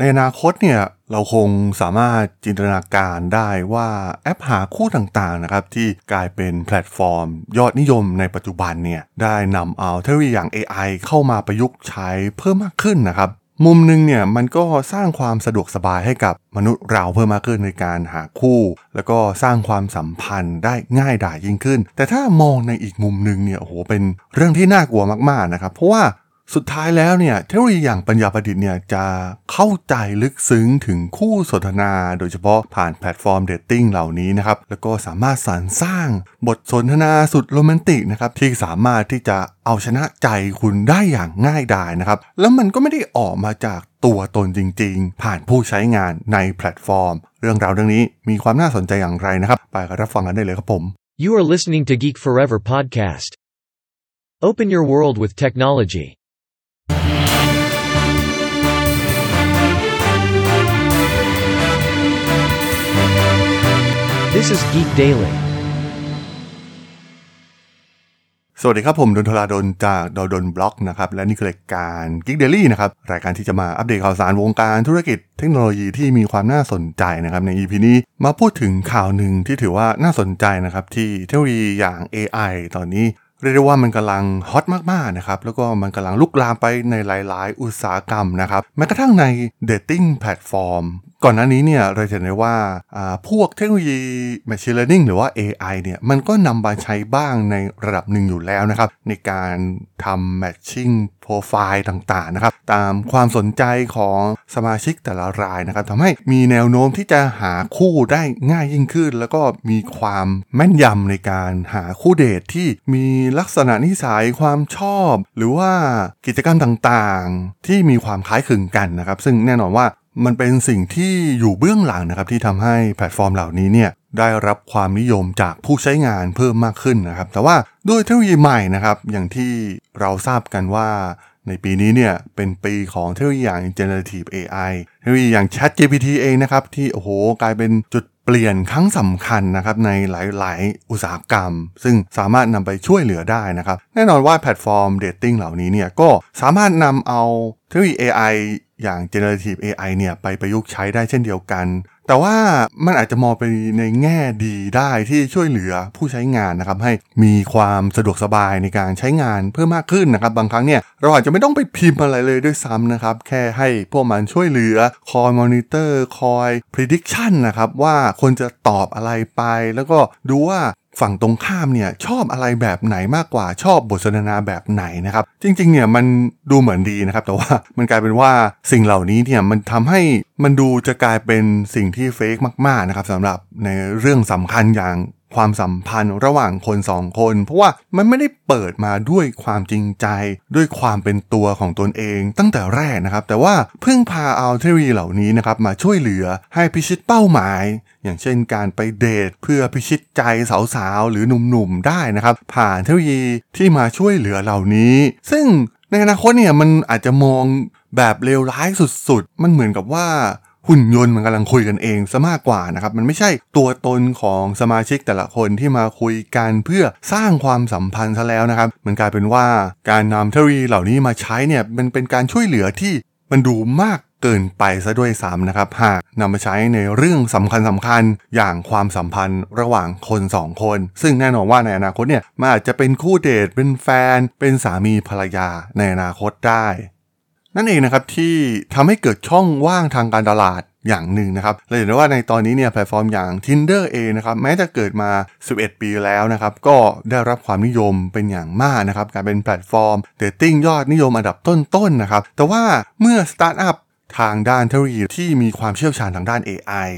ในอนาคตเนี่ยเราคงสามารถจินตนาการได้ว่าแอปหาคู่ต่างๆนะครับที่กลายเป็นแพลตฟอร์ม ยอดนิยมในปัจจุบันเนี่ยได้นำเอาเทคโนโลยีอย่าง AI เข้ามาประยุกต์ใช้เพิ่มมากขึ้นนะครับมุมหนึ่งเนี่ยมันก็สร้างความสะดวกสบายให้กับมนุษย์เราเพิ่มมากขึ้นในการหาคู่ แล้วก็สร้างความสัมพันธ์ได้ง่ายดายยิ่งขึ้น แต่ถ้ามองในอีกมุมหนึ่งเนี่ยโอ้โหเป็นเรื่องที่น่ากลัวมากๆนะครับเพราะว่า สุดท้ายแล้วเนี่ยเทคโนโลยีอย่างปัญญาประดิษฐ์เนี่ยจะเข้าใจลึกซึ้งถึงคู่สนทนา โดยเฉพาะผ่านแพลตฟอร์ม dating เหล่านี้นะครับ แล้วก็สามารถสรรค์สร้างบทสนทนาสุดโรแมนติกนะครับที่สามารถที่จะเอาชนะใจคุณได้อย่างง่ายดายนะครับ แล้วมันก็ไม่ได้ออกมาจากตัวตนจริงๆ ผ่านผู้ใช้งานในแพลตฟอร์ม เรื่องราวเรื่องนี้มีความน่าสนใจอย่างไรนะครับ ไปรับฟังกันได้เลยครับผม You are listening to Geek Forever podcast. Open your world with technology. This is Geek Daily. สวัสดีครับ ผมดนทลาดนจากดดนบล็อกนะครับ และนี่คือรายการ Geek Daily นะครับ รายการที่จะมาอัปเดตข่าวสารวงการธุรกิจเทคโนโลยีที่มีความน่าสนใจนะครับ ใน EP นี้มาพูดถึงข่าวหนึ่งที่ถือว่าน่าสนใจนะครับ ที่เทคโนโลยีอย่าง AI ตอนนี้เรียกได้ว่ามันกำลัง hot มากๆนะครับ แล้วก็มันกำลังลุกลามไปในหลาย ๆ อุตสาหกรรมนะครับแม้กระทั่งใน dating platform ก่อนหน้านี้เนี่ยเราจะเห็นได้ว่าพวกเทคโนโลยี Machine Learning หรือว่า AI เนี่ยมันก็นำมาใช้บ้างในระดับหนึ่งอยู่แล้วนะครับ ในการทำ Matching Profile ต่างๆนะครับ ตามความสนใจของสมาชิกแต่ละรายนะครับทำให้มีแนวโน้มที่จะหาคู่ได้ง่ายยิ่งขึ้น แล้วก็มีความแม่นยำในการหาคู่เดทที่มีลักษณะนิสัยความชอบ หรือว่ากิจกรรมต่างๆ ที่มีความคล้ายคลึงกันนะครับ ซึ่งแน่นอนว่า มันเป็นสิ่งที่อยู่เบื้องหลังนะครับที่ทำให้แพลตฟอร์มเหล่านี้เนี่ยได้รับความนิยมจากผู้ใช้งานเพิ่มมากขึ้นนะครับ แต่ว่าด้วยเทคโนโลยีใหม่นะครับ อย่างที่เราทราบกันว่าในปีนี้เนี่ยเป็นปีของเทคโนโลยีอย่าง generative AI เทคโนโลยีอย่าง ChatGPT เองนะครับ ที่โอ้โหกลายเป็นจุดเปลี่ยนครั้งสำคัญนะครับในหลาย ๆ อุตสาหกรรม ซึ่งสามารถนำไปช่วยเหลือได้นะครับ แน่นอนว่าแพลตฟอร์ม dating เหล่านี้เนี่ยก็สามารถนำเอาเทคโนโลยี AI อย่าง generative AI เนี่ยไปประยุกต์ใช้ได้เช่นเดียวกัน แต่ว่ามันอาจจะมองไปในแง่ดีได้ที่ช่วยเหลือผู้ใช้งานนะครับ ให้มีความสะดวกสบายในการใช้งานเพิ่มมากขึ้นนะครับ บางครั้งเนี่ยเราอาจจะไม่ต้องไปพิมพ์อะไรเลยด้วยซ้ำนะครับ แค่ให้พวกมันช่วยเหลือคอยมอนิเตอร์คอย prediction นะครับว่าคนจะตอบอะไรไป แล้วก็ดูว่าฝั่งตรงข้ามเนี่ยชอบอะไรแบบไหนมากกว่าชอบบทสนทนาแบบไหนนะครับ จริงๆ เนี่ยมันดูเหมือนดีนะครับ แต่ว่ามันกลายเป็นว่าสิ่งเหล่านี้เนี่ยมันทำให้มันดูจะกลายเป็นสิ่งที่เฟกมากๆนะครับสำหรับในเรื่องสำคัญอย่าง ความสัมพันธ์ระหว่างคนสองคน เพราะว่ามันไม่ได้เปิดมาด้วยความจริงใจ ด้วยความเป็นตัวของตนเองตั้งแต่แรกนะครับ แต่ว่าเพิ่งพาเอาเทโลยีเหล่านี้นะครับมาช่วยเหลือให้พิชิตเป้าหมาย อย่างเช่นการไปเดทเพื่อพิชิตใจสาวๆหรือหนุ่มๆได้นะครับ ผ่านเทคโนโลยีที่มาช่วยเหลือเหล่านี้ ซึ่งในอนาคตเนี่ยมันอาจจะมองแบบเลวร้ายสุดๆ มันเหมือนกับว่า หุ่นยนต์มันกำลังคุยกันเองซะมากกว่านะครับมันไม่ใช่ตัวตนของสมาชิกแต่ละคนที่มาคุยกันเพื่อสร้างความสัมพันธ์ซะแล้วนะครับ มันกลายเป็นว่าการนำเทคโนโลยีเหล่านี้มาใช้เนี่ยมันเป็นการช่วยเหลือที่มันดูมากเกินไปซะด้วยซ้ำนะครับหากนำมาใช้ในเรื่องสำคัญสำคัญอย่างความสัมพันธ์ระหว่างคนสองคน ซึ่งแน่นอนว่าในอนาคตเนี่ยมันอาจจะเป็นคู่เดทเป็นแฟน เป็นสามีภรรยาในอนาคตได้ นั่นเองนะครับที่ทำให้เกิดช่องว่างทางการตลาดอย่างหนึ่งนะครับเราเห็นได้ว่าในตอนนี้เนี่ยแพลตฟอร์มอย่าง Tinder เองนะครับแม้จะเกิดมา 11 ปีแล้วนะครับก็ได้รับความนิยมเป็นอย่างมากนะครับการเป็นแพลตฟอร์ม dating ยอดนิยมอันดับต้นๆนะครับแต่ว่าเมื่อสตาร์ทอัพทางด้านเทคโนโลยีที่มีความเชี่ยวชาญทางด้าน AI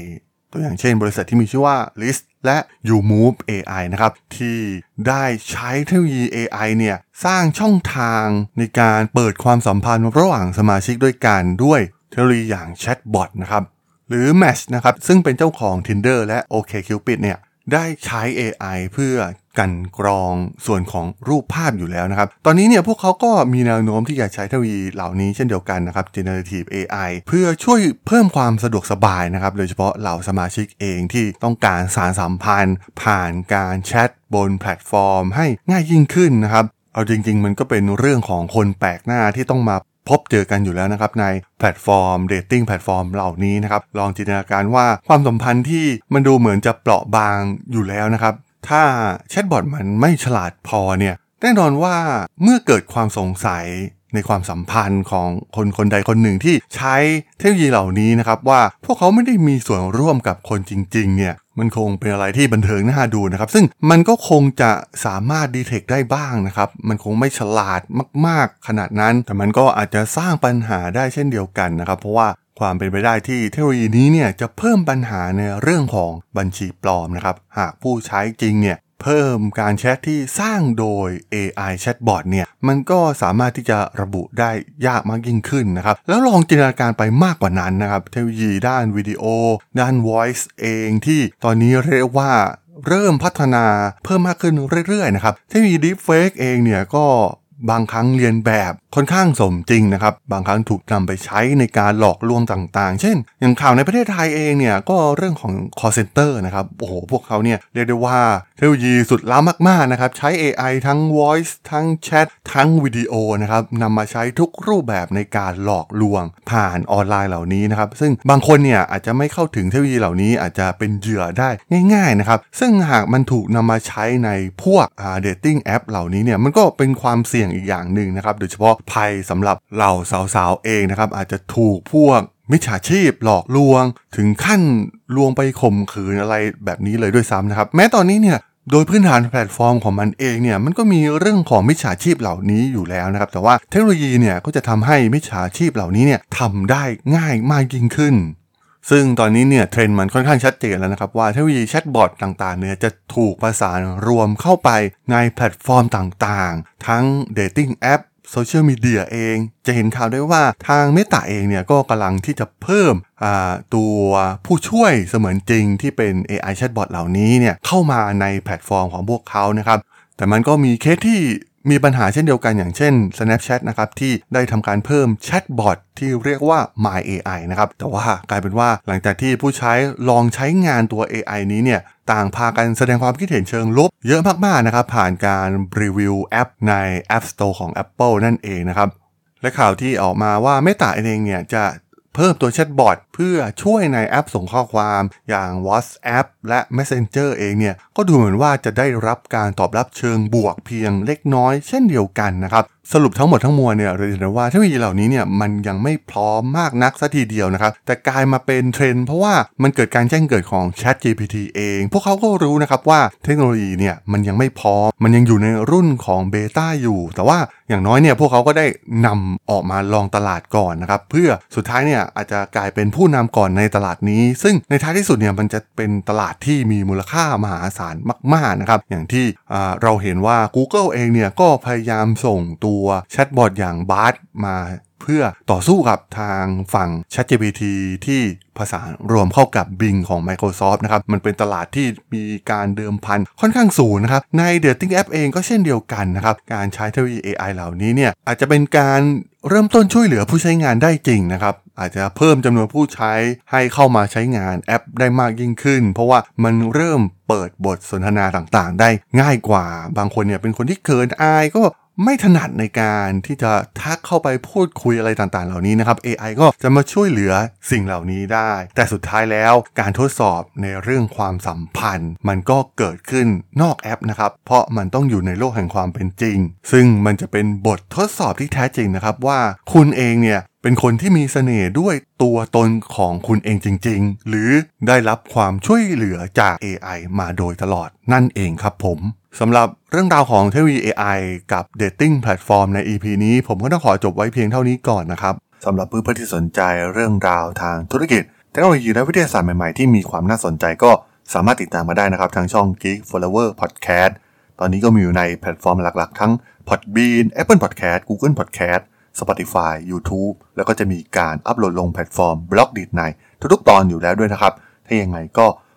ตัวอย่างเช่นบริษัทที่มีชื่อว่า Rizz และ YouMove AI นะครับ ที่ได้ใช้เทคโนโลยี AI เนี่ยสร้างช่องทางในการเปิดความสัมพันธ์ระหว่างสมาชิกด้วยกันด้วยเทคโนโลยีอย่างแชทบอทนะครับหรือ Match นะครับซึ่งเป็นเจ้าของ Tinder และ OkCupid เนี่ยได้ใช้ AI เพื่อ กันกรองส่วนของรูปภาพอยู่แล้วนะครับ ตอนนี้เนี่ยพวกเขาก็มีแนวโน้มที่จะใช้เทคโนโลยีเหล่านี้เช่นเดียวกันนะครับ generative AI เพื่อช่วยเพิ่มความสะดวกสบายนะครับ โดยเฉพาะเหล่าสมาชิกเองที่ต้องการสานสัมพันธ์ ผ่านการแชทบนแพลตฟอร์ม ให้ง่ายยิ่งขึ้นนะครับ เอาจริง ๆ มันก็เป็นเรื่องของคนแปลกหน้าที่ต้องมาพบเจอกันอยู่แล้วนะครับในแพลตฟอร์ม dating แพลตฟอร์มเหล่านี้นะครับ ลองจินตนาการว่าความสัมพันธ์ที่มันดูเหมือนจะเปราะบางอยู่แล้วนะครับ ถ้าแชทบอทมันไม่ฉลาดพอเนี่ยแน่นอนว่าเมื่อเกิดความสงสัยในความสัมพันธ์ของคนคนใดคนหนึ่งที่ใช้เทคโนโลยีเหล่านี้นะครับ ว่าพวกเขาไม่ได้มีส่วนร่วมกับคนจริงๆเนี่ยมันคงเป็นอะไรที่บันเทิงน่าดูนะครับ ซึ่งมันก็คงจะสามารถดีเทคได้บ้างนะครับ มันคงไม่ฉลาดมากๆ ขนาดนั้น แต่มันก็อาจจะสร้างปัญหาได้เช่นเดียวกันนะครับ เพราะว่า ความเป็นไปได้ที่เทคโนโลยีนี้เนี่ยจะเพิ่มปัญหาในเรื่องของบัญชีปลอมนะครับ หากผู้ใช้จริงเนี่ยเพิ่มการแชทที่สร้างโดย AI Chatbot เนี่ยมันก็สามารถที่จะระบุได้ยากมากยิ่งขึ้นนะครับ แล้วลองจินตนาการไปมากกว่านั้นนะครับ เทคโนโลยีด้านวิดีโอ ด้าน voice เองที่ตอนนี้เรียกว่าเริ่มพัฒนาเพิ่มมากขึ้นเรื่อยๆนะครับ เทคโนโลยี Deepfake เองเนี่ยก็ บางครั้งเรียนแบบค่อนข้างสมจริงนะครับ บางครั้งถูกนำไปใช้ในการหลอกลวงต่างๆ เช่น อย่างข่าวในประเทศไทยเองเนี่ยก็เรื่องของ call center นะครับ โอ้โห พวกเขาเนี่ยเรียกได้ว่าเทคโนโลยีสุดล้ำมากๆนะครับ ใช้ AI ทั้ง voice ทั้งแชททั้งวิดีโอนะครับนำมาใช้ทุกรูปแบบในการหลอกลวงผ่านออนไลน์เหล่านี้นะครับ ซึ่งบางคนเนี่ยอาจจะไม่เข้าถึงเทคโนโลยีเหล่านี้อาจจะเป็นเหยื่อได้ง่าย ๆนะครับ ซึ่งหากมันถูกนำมาใช้ในพวกอ่า dating app เหล่านี้เนี่ยมันก็เป็นความเสี่ยงอีกอย่างหนึ่งนะครับ โดยเฉพาะภัยสำหรับเหล่าสาวๆเองนะครับ อาจจะถูกพวกมิจฉาชีพหลอกลวง ถึงขั้นลวงไปข่มขืนอะไรแบบนี้เลยด้วยซ้ำนะครับ แม้ตอนนี้เนี่ยโดยพื้นฐานแพลตฟอร์มของมันเองเนี่ยมันก็มีเรื่องของมิจฉาชีพเหล่านี้อยู่แล้วนะครับ แต่ว่าเทคโนโลยีเนี่ยก็จะทำให้มิจฉาชีพเหล่านี้เนี่ยทำได้ง่ายมากยิ่งขึ้น ซึ่งตอนนี้เนี่ยเทรนด์มันค่อนข้างชัดเจนแล้วนะครับ ว่าเทคโนโลยีแชทบอทต่างๆเนี่ยจะถูกประสานรวมเข้าไปในแพลตฟอร์มต่างๆ ทั้ง Dating App โซเชียลมีเดียเอง จะเห็นข่าวได้ว่าทาง Meta เองเนี่ยก็กำลังที่จะเพิ่มตัวผู้ช่วยเสมือนจริงที่เป็น AI Chatbot เหล่านี้เนี่ยเข้ามาในแพลตฟอร์มของพวกเขานะครับ แต่มันก็มีเคสที่ มีปัญหาเช่นเดียวกันอย่างเช่น Snapchat นะครับที่ได้ทำการเพิ่มแชทบอทที่เรียกว่า My AI นะครับแต่ว่ากลายเป็นว่าหลังจากที่ผู้ใช้ลองใช้งานตัว AI นี้เนี่ยต่างพากันแสดงความคิดเห็นเชิงลบ เยอะมากๆนะครับผ่านการรีวิวแอปใน App Store ของ Apple นั่นเองนะครับและข่าวที่ออกมาว่า Meta เองเนี่ยจะ เพิ่มตัวแชทบอทเพื่อช่วยในแอปส่งข้อความอย่าง WhatsApp และ Messenger เองเนี่ยก็ดูเหมือนว่าจะได้รับการตอบรับเชิงบวกเพียงเล็กน้อยเช่นเดียวกันนะครับ สรุปทั้งหมดทั้งมวลเนี่ยเราเห็นว่าเทคโนโลยีเหล่านี้เนี่ยมันยังไม่พร้อมมากนักสักทีเดียวนะครับ แต่กลายมาเป็นเทรนด์เพราะว่ามันเกิดการแจ้งเกิดของ ChatGPT เอง พวกเขาก็รู้นะครับว่าเทคโนโลยีเนี่ยมันยังไม่พร้อม มันยังอยู่ในรุ่นของ Beta อยู่ แต่ว่าอย่างน้อยเนี่ยพวกเขาก็ได้นำออกมาลองตลาดก่อนนะครับ เพื่อสุดท้ายเนี่ยอาจจะกลายเป็นผู้นำก่อนในตลาดนี้ ซึ่งในท้ายที่สุดเนี่ยมันจะเป็นตลาดที่มีมูลค่ามหาศาลมาก ๆนะครับ อย่างที่เราเห็นว่า Google เองเนี่ยก็พยายามส่งตัวแชทบอทอย่าง Bard มาเพื่อต่อสู้กับทางฝั่ง ChatGPT ที่ภาษารวมเข้ากับ Bing ของ Microsoft นะครับ มันเป็นตลาดที่มีการเดิมพันค่อนข้างสูงนะครับ ใน Dating App เองก็เช่นเดียวกันนะครับ การใช้เทคโนโลยี AI เหล่านี้เนี่ย อาจจะเป็นการเริ่มต้นช่วยเหลือผู้ใช้งานได้จริงนะครับ อาจจะเพิ่มจำนวนผู้ใช้ให้เข้ามาใช้งานแอปได้มากยิ่งขึ้น เพราะว่ามันเริ่มเปิดบทสนทนาต่างๆ ได้ง่ายกว่า บางคนเนี่ยเป็นคนที่เขินอายก็ ไม่ถนัดในการที่จะทักเข้าไปพูดคุยอะไรต่างๆ เหล่านี้นะครับ AI ก็จะมาช่วยเหลือสิ่งเหล่านี้ได้ แต่สุดท้ายแล้วการทดสอบในเรื่องความสัมพันธ์ มันก็เกิดขึ้นนอกแอปนะครับ เพราะมันต้องอยู่ในโลกแห่งความเป็นจริง ซึ่งมันจะเป็นบททดสอบที่แท้จริงนะครับว่าคุณเองเนี่ยเป็นคนที่มีเสน่ห์ด้วยตัวตนของคุณเองจริง ๆ หรือได้รับความช่วยเหลือจาก AI มาโดยตลอดนั่นเองครับผม สำหรับเรื่องราวของเทคโนโลยี AI กับ Dating Platform ใน EP นี้ผมก็ต้องขอจบไว้เพียงเท่านี้ก่อนนะครับสำหรับเพื่อนๆที่สนใจเรื่องราวทางธุรกิจ เทคโนโลยีและวิทยาศาสตร์ใหม่ๆ ที่มีความน่าสนใจก็สามารถติดตามมาได้นะครับ ทางช่อง Geek Flower Podcast ตอนนี้ก็มีอยู่ในแพลตฟอร์มหลักๆ ทั้ง Podbean Apple Podcast Google Podcast Spotify YouTube แล้วก็จะมีการอัปโหลดลงแพลตฟอร์ม Blockdit ในทุกๆ ตอนอยู่แล้วด้วยนะครับ ถ้ายังไงก็